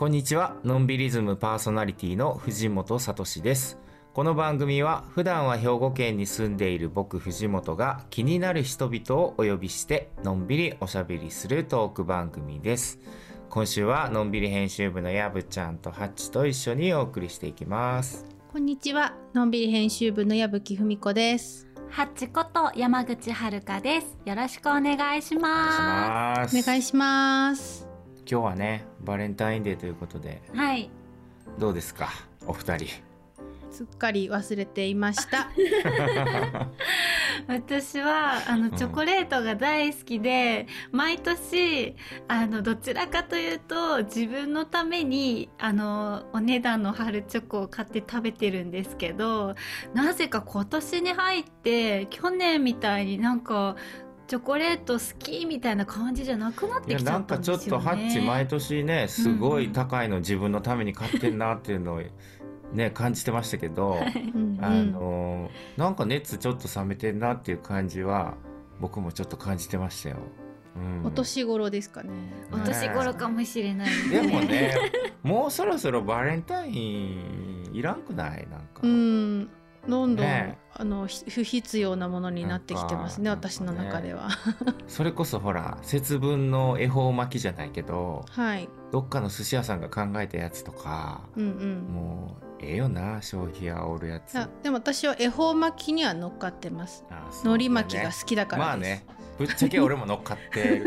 こんにちは。のんびりズムパーソナリティの藤本聡です。この番組は普段は兵庫県に住んでいる僕藤本が気になる人々をお呼びしてのんびりおしゃべりするトーク番組です。今週はのんびり編集部のやぶちゃんとハッチと一緒にお送りしていきます。こんにちは、のんびり編集部の矢吹文子です。ハッチこと山口遥です。よろしくお願いしおま願いします。お願いします。今日はねバレンタインデーということです。はい。どうですか？お二人すっかり忘れていました。私はあうんのチョコレートが大好きで、毎年あのどちらかというと自分のためにあのお値段の張るチョコを買って食べてるんですけど、なぜか今年に入って去年みたいになんか。チョコレート好きみたいな感じじゃなくなってきちゃなんかちょったんですよね。っとハッチ毎年ねすごい高いの自分のために買ってんなっていうのをね感じてましたけど、あのーなんか熱ちょっと冷めてんなっていう感じは僕もちょっと感じてましたよ。うん、お年頃ですかね。お年頃かもしれないですでもねもうそろそろバレンタインいらんくない？なんか、うん、どんどん、ねあのひ不必要なものになってきてますね。私の中では。それこそほら節分の恵方巻きじゃないけどはい。どっかの寿司屋さんが考えたやつとかうんうん。もうええよな消費煽るやつあでも私は恵方巻きには乗っかってます。海苔巻きが好きだからです。まあねぶっちゃけ俺も乗っかって。る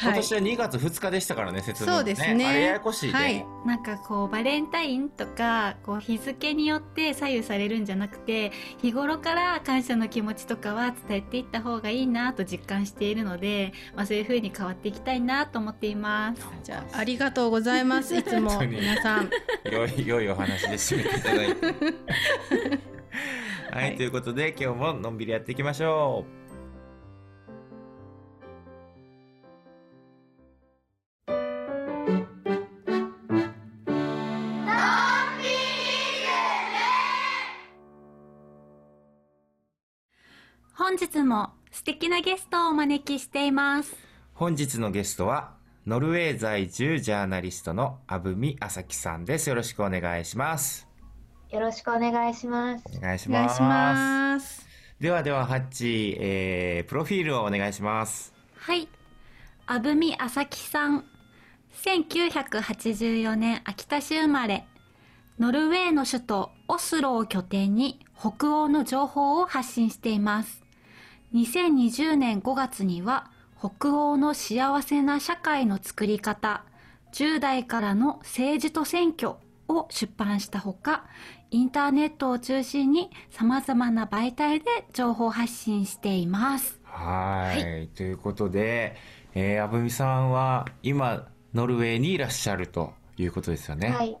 今はい。年は2月2日でしたからね節分。そうですね。あれややこしいね、はい。なんかこうバレンタインとかこう日付によって左右されるんじゃなくて日頃から感謝の気持ちとかは伝えていった方がいいなと実感しているので、まあ、そういう風に変わっていきたいなと思っています。じゃあ。ありがとうございます。いつも 皆さん。良い良いお話で締めていただいて。はい、はい。ということで今日ものんびりやっていきましょ本日も素敵なゲストをお招きしています。う本日のゲストはノルウェー在住ジャーナリストの阿部美朝樹さんですよろしくお願いしますよろしくお願いします。お願いしますます。ではではハッチ、えー、プロフィールをお願いしますはい。阿部美朝樹さん。1984年秋田市生まれ。ノルウェーの首都オスロを拠点に北欧の情報を発信しています。2020年5月には北欧の幸せな社会の作り方、10代からの政治と選挙を出版したほか、インターネットを中心に様々な媒体で情報発信しています。はいということで、えー、阿部美さんは今ノルウェーにいらっしゃるということですよね。はい、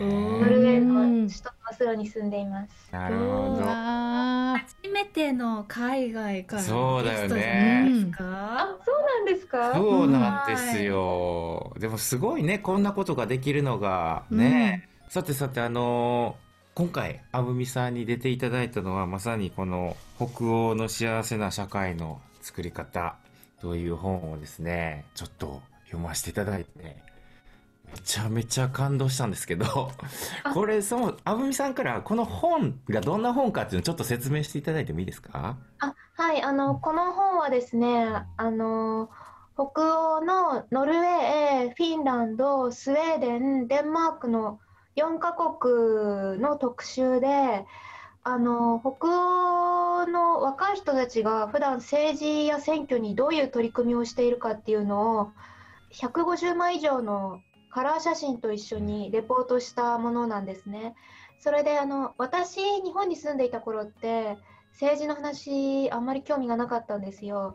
ノルウェーの首都オスロに住んでいます。なるほど。わ初めての海外からそうだよねそうなんですか？そうなんですよ。でもすごいね、こんなことができるのがね。さてさて、あのー今回、あぶみさんに出ていただいたのは、まさにこの北欧の幸せな社会の作り方という本をですね、ちょっと読ませていただいて、めちゃめちゃ感動したんですけど、これ、その、あぶみさんからこの本がどんな本かっていうのをちょっと説明していただいてもいいですか？あ、はい、あの、この本はですね、あの、北欧のノルウェー、フィンランド、スウェーデン、デンマークの4カ国の特集で、あの、北欧の若い人たちが普段政治や選挙にどういう取り組みをしているかっていうのを、150枚以上のカラー写真と一緒にレポートしたものなんですね。それで、あの、私、日本に住んでいた頃って、政治の話あんまり興味がなかったんですよ。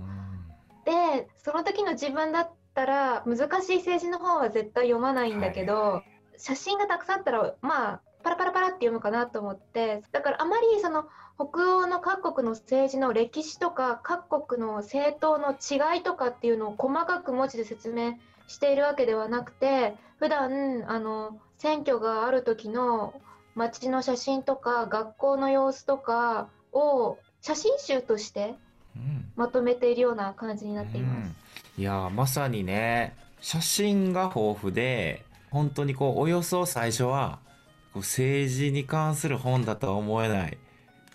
でその時の自分だったら難しい政治の本は絶対読まないんだけど、写真がたくさんあったらまあパラパラパラって読むかなと思ってだからあまりその北欧の各国の政治の歴史とか各国の政党の違いとかっていうのを細かく文字で説明しているわけではなくて普段あの選挙がある時の街の写真とか学校の様子とかを写真集としてうんまとめているような感じになっています。うんいやーまさにね写真が豊富で本当にこうおよそ最初はこう政治に関する本だとは思えない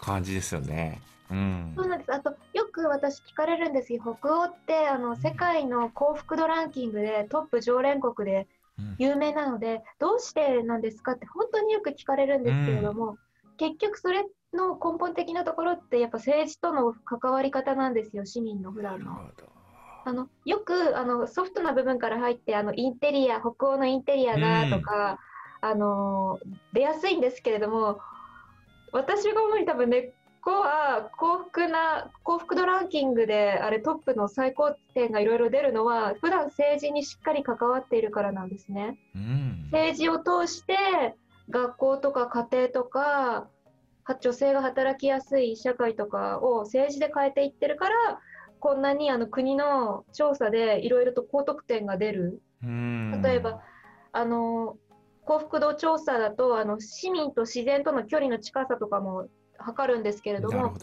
感じですよね。うん。そうなんです。あと、よく私聞かれるんですけど、北欧って、あの、世界の幸福度ランキングでトップ常連国でうん。有名なので、どうしてなんですかって本当によく聞かれるんですけれども、結局それの根本的なところって、やっぱ政治との関わり方なんですよ、市民の普段の。あの、よく、あの、ソフトな部分から入って、あの、インテリア、北欧のインテリアがとか、あの、出やすいんですけれども、私が思うに多分根っこは幸福な、幸福度ランキングで、あれトップの最高点がいろいろ出るのは、普段政治にしっかり関わっているからなんですね。うん。政治を通して、学校とか家庭とか、は女性が働きやすい社会とかを政治で変えていってるから、こんなにあの国の調査でいろいろと高得点が出る。うん例えば、あの幸福度調査だとあの市民と自然との距離の近さとかも測るんですけれども。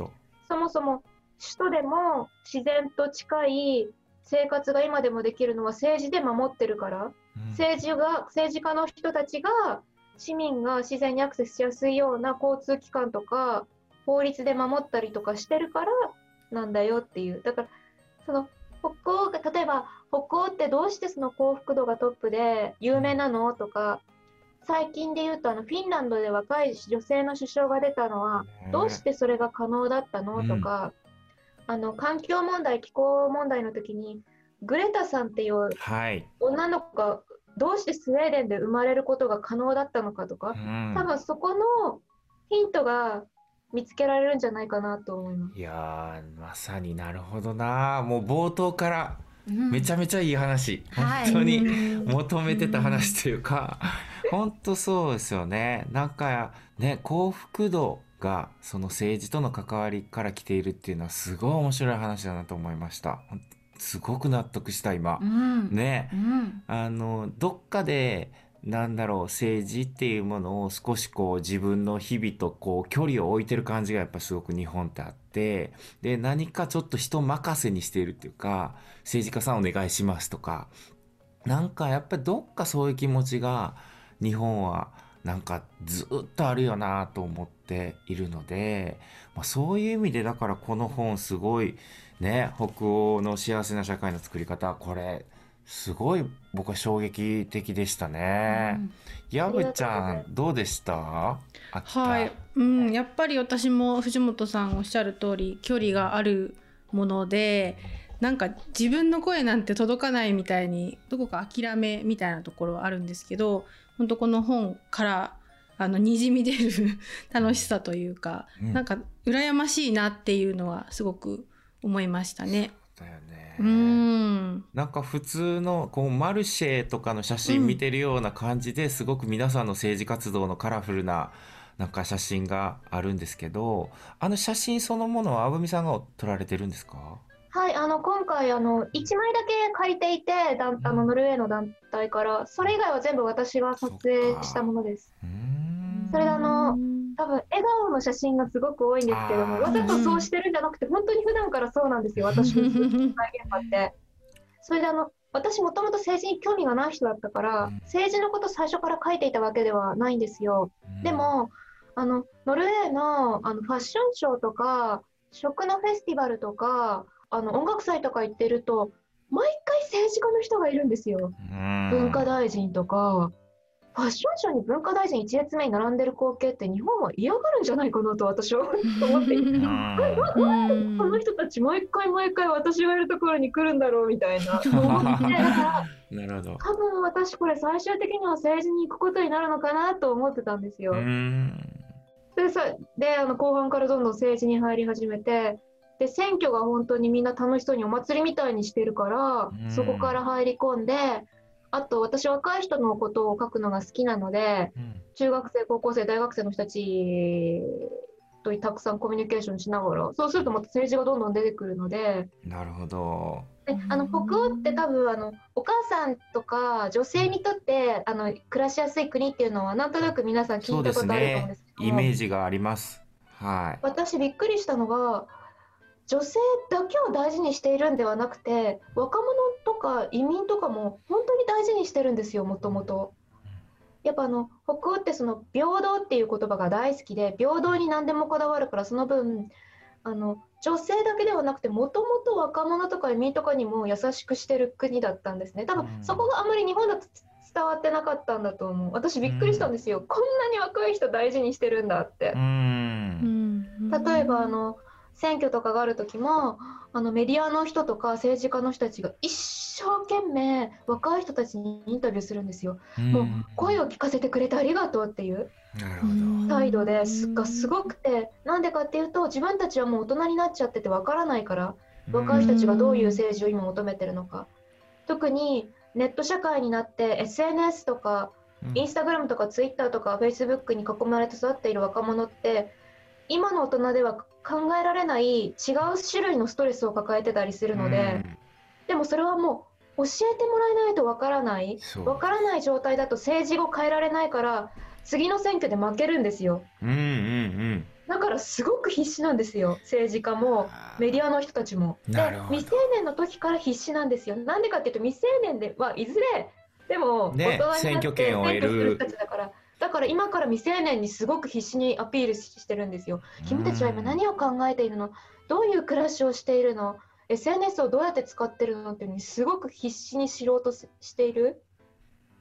そもそも首都でも自然と近い生活が今でもできるのは政治で守ってるからうん。政治が政治家の人たちが市民が自然にアクセスしやすいような交通機関とか法律で守ったりとかしてるからなんだよっていう。だからその北欧が例えば北欧ってどうしてその幸福度がトップで有名なの？とか最近で言うとあのフィンランドで若い女性の首相が出たのはどうしてそれが可能だったの、うん。とかあの環境問題気候問題の時にグレタさんっていうはい。女の子がどうしてスウェーデンで生まれることが可能だったのかとかうん。多分そこのヒントが見つけられるんじゃないかなと思います。いやーまさになるほどな。もう冒頭からうん。めちゃめちゃいい話、はい。本当にうん求めてた話というか、本当そうですよね。なんかね幸福度がその政治との関わりから来ているっていうのはすごい面白い話だなと思いました。すごく納得した今。う、ん。ね。うん。あのどっかでなんだろう政治っていうものを少しこう自分の日々とこう距離を置いてる感じがやっぱすごく日本ってあってで何かちょっと人任せにしているっていうか政治家さんお願いしますとかなんかやっぱりどっかそういう気持ちが日本はなんかずっとあるよなと思っているので、まあ、そういう意味でだからこの本すごいね北欧の幸せな社会の作り方これすごい僕は衝撃的でしたね。やぶちゃんどうでした。はい、うん、やっぱり私も藤本さんおっしゃる通り距離があるものでなんか自分の声なんて届かないみたいにどこか諦めみたいなところはあるんですけど本当この本からあのにじみ出る楽しさというか、うん。なんか羨ましいなっていうのはすごく思いましたね。だよね。うん。なんか普通のこうマルシェとかの写真見てるような感じですごく皆さんの政治活動のカラフルななんか写真があるんですけどあの写真そのものはあぶみさんが撮られてるんですか？はい、あの今回あの1枚だけ借りていてだん。あのノルウェーの団体から。それ以外は全部私が撮影したものです。それであの多分笑顔の写真がすごく多いんですけどもわざとそうしてるんじゃなくて本当に普段からそうなんですよ私の現場って。それであの私もともと政治に興味がない人だったから、うん政治のこと最初から書いていたわけではないんですよ。うんでもあのノルウェーのあのファッションショーとか食のフェスティバルとかあの音楽祭とか行ってると毎回政治家の人がいるんですよ。うん文化大臣とか、ファッションショーに文化大臣一列目に並んでる光景って日本は嫌がるんじゃないかなと私は思っていて。この人たち毎回毎回私がいるところに来るんだろうみたいな。思ってだからなるほど。多分私これ最終的には政治に行くことになるのかなと思ってたんですよ。うん。でさであの後半からどんどん政治に入り始めてで選挙が本当にみんな楽しそうにお祭りみたいにしてるから、うん。そこから入り込んであと私若い人のことを書くのが好きなのでうん。中学生高校生大学生の人たちとたくさんコミュニケーションしながらそうするとまた政治がどんどん出てくるので。なるほど。であの北欧って多分あのお母さんとか女性にとってあの暮らしやすい国っていうのはなんとなく皆さん聞いたことあると思うんねですけど。イメージがあります。はい。私びっくりしたのが女性だけを大事にしているんではなくて若者とか移民とかも本当に大事にしてるんですよもともと。やっぱあの北欧ってその平等っていう言葉が大好きで平等に何でもこだわるからその分あの女性だけではなくてもともと若者とか移民とかにも優しくしてる国だったんですね。多分うん。そこがあんまり日本だと伝わってなかったんだと思う。私びっくりしたんですよ、こんなに若い人大事にしてるんだって。う。ん。例えばあの選挙とかがある時もあのメディアの人とか政治家の人たちが一生懸命若い人たちにインタビューするんですよ。もう声を聞かせてくれてありがとうっていう。態度ですがすごくて。なんでかっていうと自分たちはもう大人になっちゃっててわからないから若い人たちがどういう政治を今求めてるのか。特にネット社会になって SNS とかうん。インスタグラムとかツイッターとかフェイスブックに囲まれて育っている若者って今の大人では考えられない違う種類のストレスを抱えてたりするので、でもそれはもう教えてもらえないとわからないわからない状態だと政治を変えられないから次の選挙で負けるんですよ。うんうんうん。だからすごく必死なんですよ政治家もメディアの人たちも。で未成年の時から必死なんですよ。なんでかっていうと未成年ではいずれでもね大人になって選挙権を得る人たちだから。だから今から未成年にすごく必死にアピールしてるんですよ。君たちは今何を考えているの？どういう暮らしをしているの ?SNS をどうやって使ってるの？っていうのにすごく必死に知ろうとししている。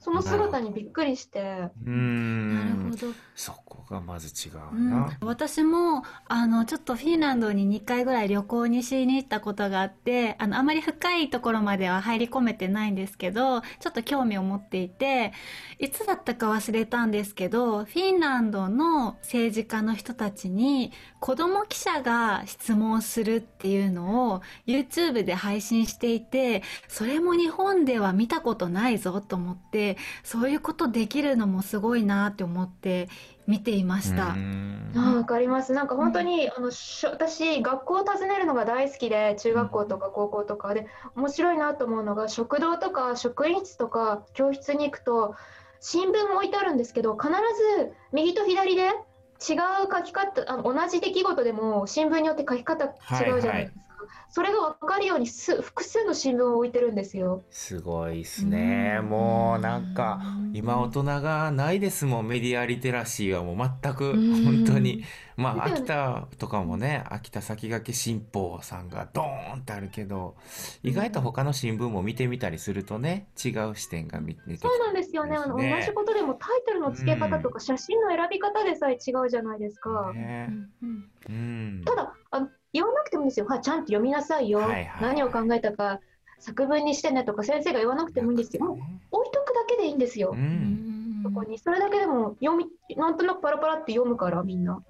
その姿にびっくりして。うなるんほど。そこがまず違ううんな、私もあのちょっとフィンランドに2回ぐらい旅行にしに行ったことがあってあのあまり深いところまでは入り込めてないんですけどちょっと興味を持っていていつだったか忘れたんですけどフィンランドの政治家の人たちに子供記者が質問するっていうのを YouTube で配信していてそれも日本では見たことないぞと思ってそういうことできるのもすごいなって思って見ていました。うんあわかります。なんか本当に、あのしょ私学校を訪ねるのが大好きで中学校とか高校とかで面白いなと思うのが食堂とか職員室とか教室に行くと新聞置いてあるんですけど必ず右と左で違う書き方あの同じ出来事でも新聞によって書き方違うじゃないですか。それが分かるようにす複数の新聞を置いてるんですよ。すごいですねもうなんか今大人がないですもんメディアリテラシーはもう全くうん本当にまあですよね秋田とかもね秋田先駆け新報さんがドーンってあるけど意外と他の新聞も見てみたりするとね違う視点が見てそうなんですよね。あの同じことでもタイトルの付け方とか写真の選び方でさえ違うじゃないですか。ねうんうんただあの言わなくてもいいんですよ、はい、ちゃんと読みなさいよ、はいはい何を考えたか作文にしてねとか先生が言わなくてもいいんですよ、もう置いとくだけでいいんですよ。う、うんん。そこに。それだけでも読みなんとなくパラパラって読むからみんな。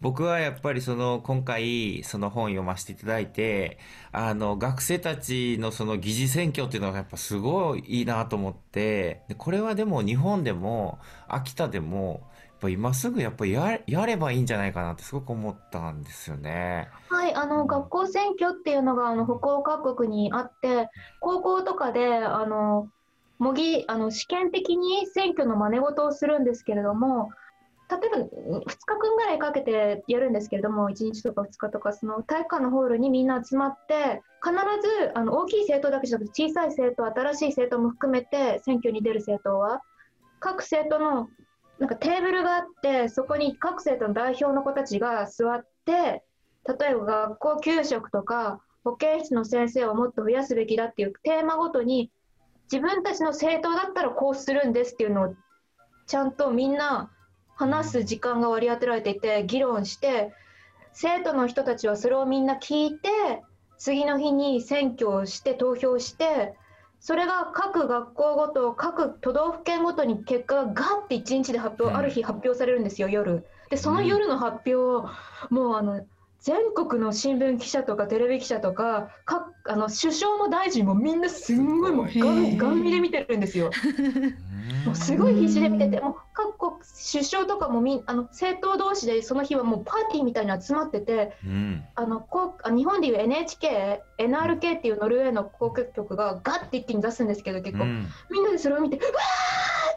僕はやっぱりその今回その本読ませていただいてあの学生たちのその疑似選挙っていうのがやっぱすごいいいなと思ってでこれはでも日本でも秋田でもぱ今すぐやっぱりややればいいんじゃないかなってすごく思ったんですよね。はい、あの学校選挙っていうのがあの北欧各国にあって高校とかであの模擬あの試験的に選挙の真似事をするんですけれども例えば2日間ぐらいかけてやるんですけれども1日とか2日とかその体育館のホールにみんな集まって必ずあの大きい政党だけじゃなくて小さい政党新しい政党も含めて選挙に出る政党は各政党のなんかテーブルがあってそこに各政党の代表の子たちが座って例えば学校給食とか保健室の先生をもっと増やすべきだっていうテーマごとに自分たちの政党だったらこうするんですっていうのをちゃんとみんな話す時間が割り当てられていて議論して生徒の人たちはそれをみんな聞いて次の日に選挙をして投票してそれが各学校ごと各都道府県ごとに結果がガッて1日で発表、うんある日発表されるんですよ夜。でその夜の発表をもうあの全国の新聞記者とかテレビ記者とかかあの首相も大臣もみんなすんごいもうすガごいンガン見で見てるんですよ。もうすごい必死で見ててもう各国首相とかもみんあの政党同士でその日はもうパーティーみたいに集まっててうん。あのこうあ日本でいう NHK、NRK っていうノルウェーの公共局がガッて一気に出すんですけど結構、うん。みんなでそれを見てうわ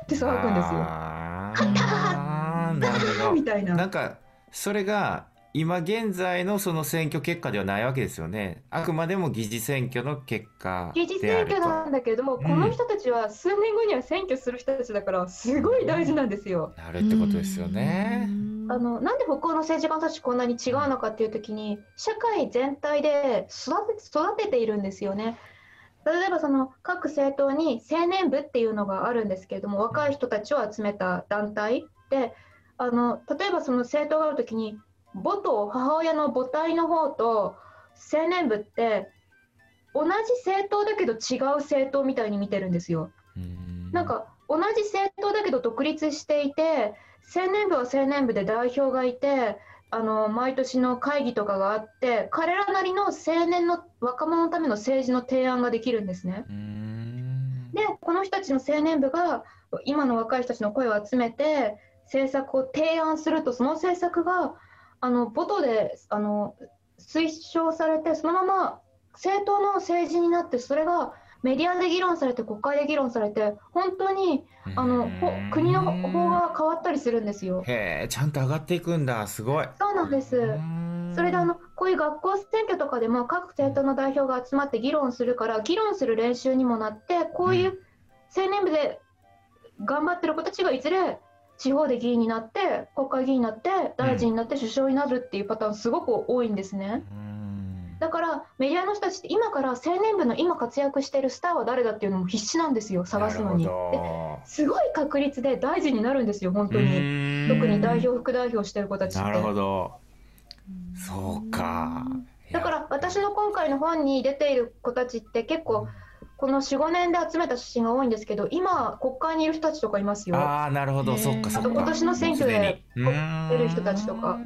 ーって騒ぐんですよ。あー。みたいな。なんかそれが今現在のその選挙結果ではないわけですよね。あくまでも議事選挙の結果議事選であると。挙なんだけど、この人たちは数年後には選挙する人たちだからすごい大事なんですよ。なるってことですよね。あのなんで北欧の政治家たちこんなに違うのかっていう時に社会全体で育て育てているんですよね。例えばその各政党に青年部っていうのがあるんですけれども若い人たちを集めた団体であの例えばその政党がある時に母党母親の母体の方と青年部って同じ政党だけど違う政党みたいに見てるんですよ。うんなんか同じ政党だけど独立していて青年部は青年部で代表がいてあの毎年の会議とかがあって彼らなりの青年の若者のための政治の提案ができるんですね。うんでこの人たちの青年部が今の若い人たちの声を集めて政策を提案するとその政策があのボトであの推奨されてそのまま政党の政治になってそれがメディアで議論されて国会で議論されて本当にあのほ国の法が変わったりするんですよ。へえ、ちゃんと上がっていくんだ。すごい。そうなんです。それであのこういう学校選挙とかでも各政党の代表が集まって議論するから議論する練習にもなってこういう青年部で頑張ってる子たちがいずれ地方で議員になって国会議員になって大臣になって首相になるっていうパターンすごく多いんですね。うんだからメディアの人たちって今から青年部の今活躍してるスターは誰だっていうのも必死なんですよ探すのに。すごい確率で大臣になるんですよ本当に。うん特に代表副代表してる子たちって。なるほど。そうか。だから私の今回の本に出ている子たちって結構この45年で集めた写真が多いんですけど今国会にいる人たちとかいますよ。ああ、なるほど。そっかそっか。今年の選挙で出る人たちとか。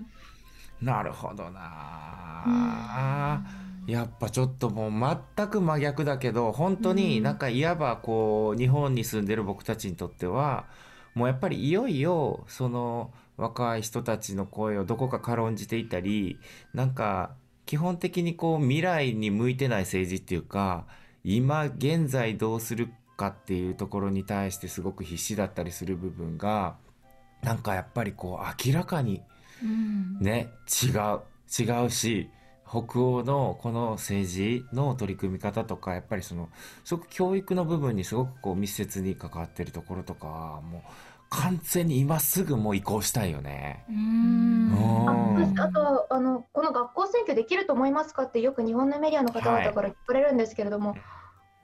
なるほどな。やっぱちょっともう全く真逆だけど本当になんかいわばこう日本に住んでる僕たちにとってはもうやっぱりいよいよその若い人たちの声をどこか軽んじていたりなんか基本的にこう未来に向いてない政治っていうか今現在どうするかっていうところに対してすごく必死だったりする部分がなんかやっぱりこう明らかにうん。ね違う違うし北欧のこの政治の取り組み方とかやっぱりそのすごく教育の部分にすごくこう密接に関わってるところとかはもう完全に今すぐもう移行したいよね。うん。うん。ああとあのこの学校選挙できると思いますかってよく日本のメディアの方々から聞かれるんですけれども、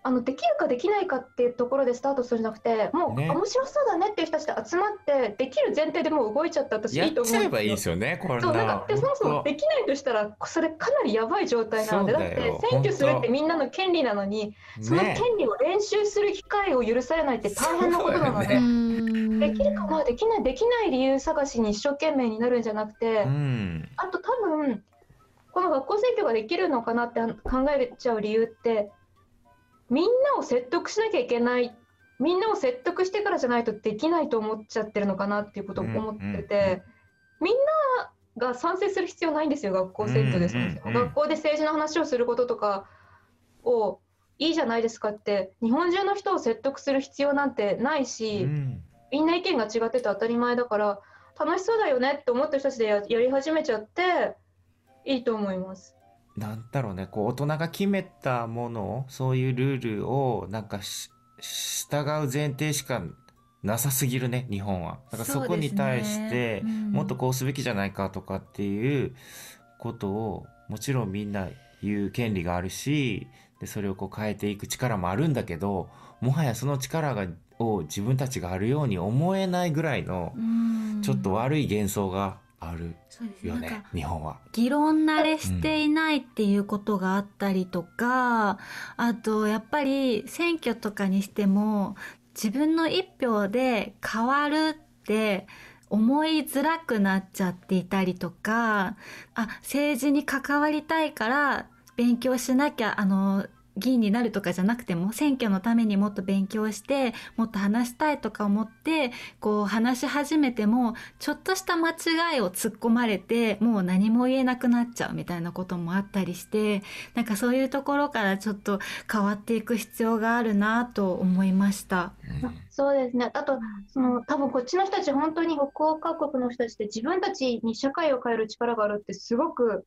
あのできるかできないかっていうところでスタートするんじゃなくてもう、ね。面白そうだねっていう人たちで集まってできる前提でもう動いちゃった私いいと思うんちゃえばいいんですよ。よねこれそうなんなかでそもそもできないとしたらそれかなりやばい状態なのでだって選挙するってみんなの権利なのにそのね権利を練習する機会を許されないって大変なことなので、ね。できるかなできないできない理由探しに一生懸命になるんじゃなくて、うん。あと多分この学校選挙ができるのかなって考えちゃう理由ってみんなを説得しなきゃいけないみんなを説得してからじゃないとできないと思っちゃってるのかなっていうことを思ってて、みんなが賛成する必要ないんですよ学校選挙です、うんうんうん。学校で政治の話をすることとかをいいじゃないですかって日本中の人を説得する必要なんてないし、うん。みんな意見が違ってて当たり前だから楽しそうだよねって思ってる人たちでややり始めちゃっていいと思います。なんだろうね。こう大人が決めたものそういうルールをなんかし従う前提しかなさすぎるね日本は。だからそこに対してもっとこうすべきじゃないかとかっていうことをもちろんみんな言う権利があるしでそれをこう変えていく力もあるんだけどもはやその力がを自分たちがあるように思えないぐらいのうん。ちょっと悪い幻想があるよねなんか日本は。議論慣れしていないっていうことがあったりとか、あとやっぱり選挙とかにしても自分の一票で変わるって思いづらくなっちゃっていたりとかあ政治に関わりたいから勉強しなきゃあの議員になるとかじゃなくても選挙のためにもっと勉強してもっと話したいとか思ってこう話し始めてもちょっとした間違いを突っ込まれてもう何も言えなくなっちゃうみたいなこともあったりしてなんかそういうところからちょっと変わっていく必要があるなと思いました。そうですね。あと、その多分こっちの人たち本当に北欧各国の人たちって自分たちに社会を変える力があるってすごく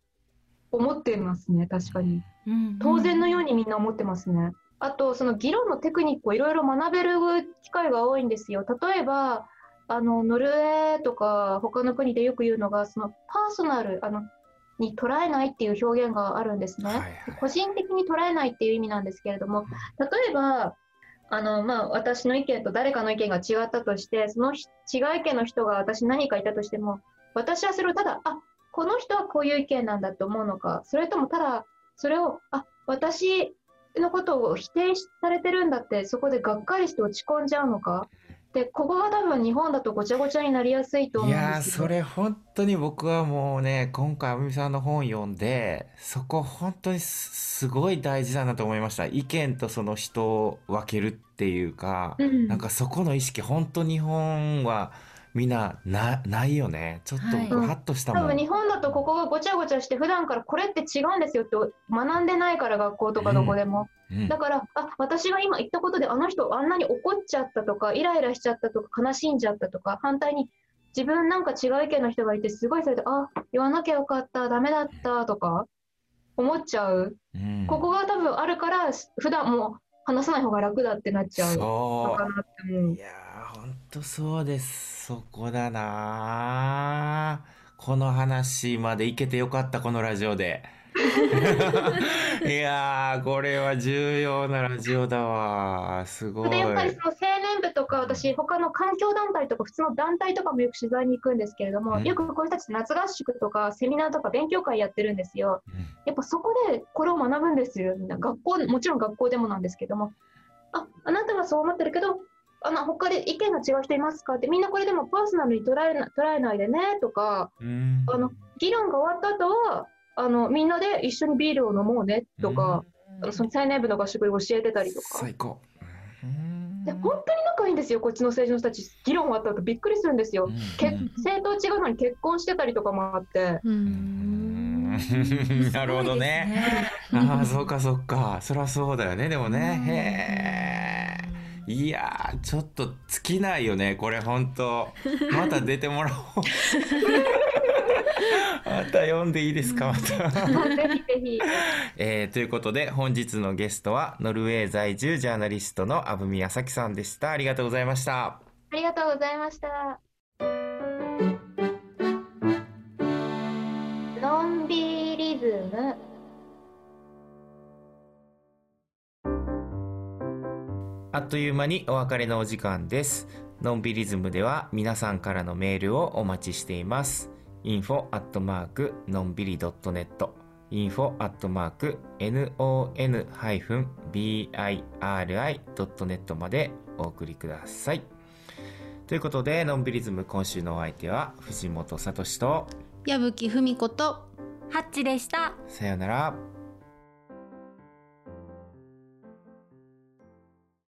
思ってますね。確かに。当然のようにみんな思ってますね。あと、その議論のテクニックをいろいろ学べる機会が多いんですよ。例えば、あの、ノルウェーとか他の国でよく言うのが、そのパーソナル、あの、に捉えないっていう表現があるんですね。はいはい個人的に捉えないっていう意味なんですけれども、例えば、あの、まあ、私の意見と誰かの意見が違ったとして、そのひ違う意見の人が私に何かいたとしても、私はそれをただ、あ、この人はこういう意見なんだと思うのか、それともただ、それを、あ、私のことを否定されてるんだって、そこでがっかりして落ち込んじゃうのか？で、ここが多分日本だとごちゃごちゃになりやすいと思うんいやーですけど。それ本当に僕はもうね今回あぶみさんの本読んでそこ本当にすすごい大事だなと思いました意見とその人を分けるっていうか、うんなんかそこの意識本当日本はみんななないよね。ちょっとハッとしたもん、多分日本だとここがごちゃごちゃして普段からこれって違うんですよって学んでないから学校とかどこでも、うん。だからあ私が今言ったことであの人あんなに怒っちゃったとかイライラしちゃったとか悲しんじゃったとか反対に自分なんか違う意見の人がいてすごいそれであ言わなきゃよかったダメだったとか思っちゃう。うん。ここが多分あるから普段もう話さない方が楽だってなっちゃうのそかなって思う。ういやー本当そうです。そこだな。ーこの話までいけてよかったこのラジオで。いやーこれは重要なラジオだわ。すごい。でやっぱりその青年部とか私他の環境団体とか普通の団体とかもよく取材に行くんですけれども、うん。よくこういう人たち夏合宿とかセミナーとか勉強会やってるんですよ。うん。やっぱそこでこれを学ぶんですよ。みんな学校もちろん学校でもなんですけども。ああなたはそう思ってるけどあの他で意見が違う人いますか？ってみんなこれでもパーソナルに捉えな捉えないでねとかうん。あの議論が終わった後はあのみんなで一緒にビールを飲もうねとか、あのその青年部の合宿で教えてたりとか。最高。うん。で本当に仲いいんですよ、こっちの政治の人たち、議論終わった後びっくりするんですよ。けうん。政党違うのに結婚してたりとかもあって、なるほどね。ああそうかそうか。そりゃそうだよねでもね。へえいやーちょっと尽きないよねこれ本当。また出てもらおう。また読んでいいですかまた。まあぜひぜひ。えーということで本日のゲストはノルウェー在住ジャーナリストの阿部宮咲さんでした。ありがとうございました。ありがとうございました。という間にお別れのお時間です。のんびりズムでは皆さんからのメールをお待ちしています。info アットマークのんびり .net info アットマーク non-biri.net までお送りください。ということで、のんびりズム今週のお相手は藤本聡と矢吹文子とハッチでしたさようなら。